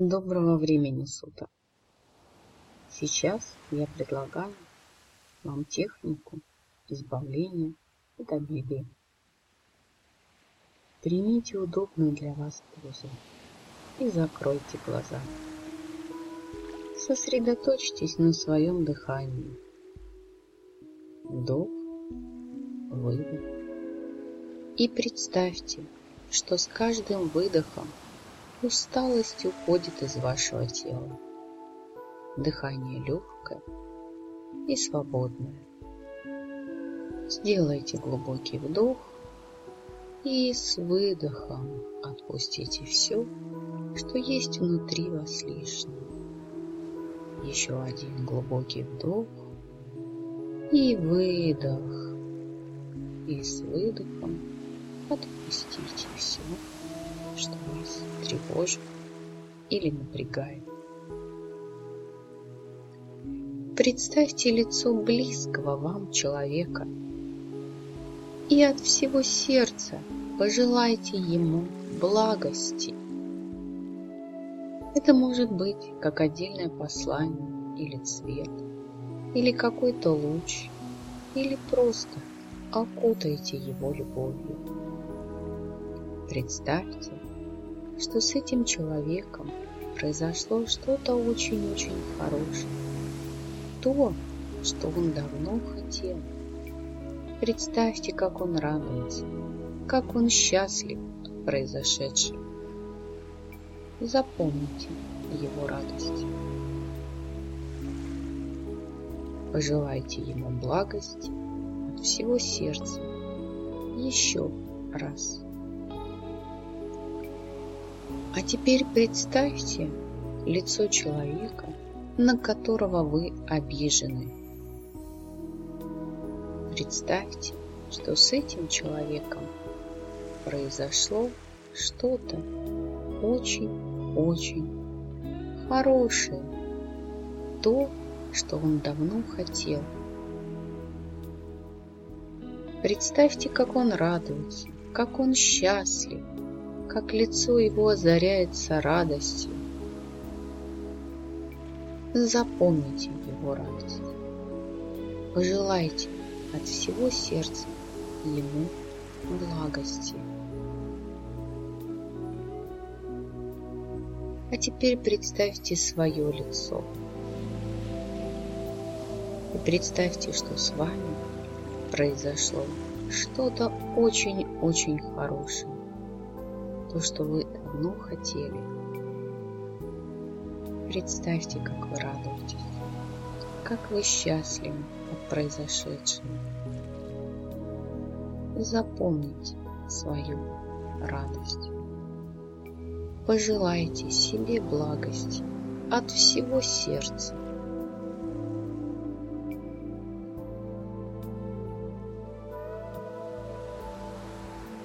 Доброго времени суток! Сейчас я предлагаю вам технику избавления от обиды. Примите удобную для вас позу и закройте глаза. Сосредоточьтесь на своем дыхании. Вдох, выдох. И представьте, что с каждым выдохом усталость уходит из вашего тела. Дыхание легкое и свободное. Сделайте глубокий вдох и с выдохом отпустите все, что есть внутри вас лишнего. Еще один глубокий вдох и выдох. И с выдохом отпустите все, что вас тревожит или напрягает. Представьте лицо близкого вам человека и от всего сердца пожелайте ему благости. Это может быть как отдельное послание или цвет, или какой-то луч, или просто окутайте его любовью. Представьте, что с этим человеком произошло что-то очень-очень хорошее. То, что он давно хотел. Представьте, как он радуется, как он счастлив от произошедшего. Запомните его радость. Пожелайте ему благости от всего сердца еще раз. А теперь представьте лицо человека, на которого вы обижены. Представьте, что с этим человеком произошло что-то очень-очень хорошее. То, что он давно хотел. Представьте, как он радуется, как он счастлив, как лицо его озаряется радостью. Запомните его радость. Пожелайте от всего сердца ему благости. А теперь представьте свое лицо. И представьте, что с вами произошло что-то очень-очень хорошее то, что вы давно хотели. Представьте, как вы радуетесь, как вы счастливы от произошедшего. Запомните свою радость. Пожелайте себе благости от всего сердца.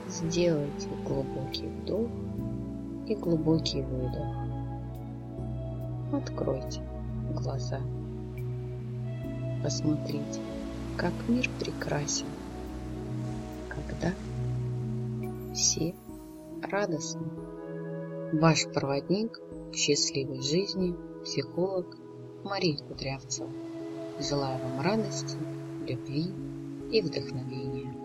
Сделайте глубокий вдох и глубокий выдох. Откройте глаза. Посмотрите, как мир прекрасен, когда все радостны. Ваш проводник к счастливой жизни, психолог Мария Кудрявцева. Желаю вам радости, любви и вдохновения.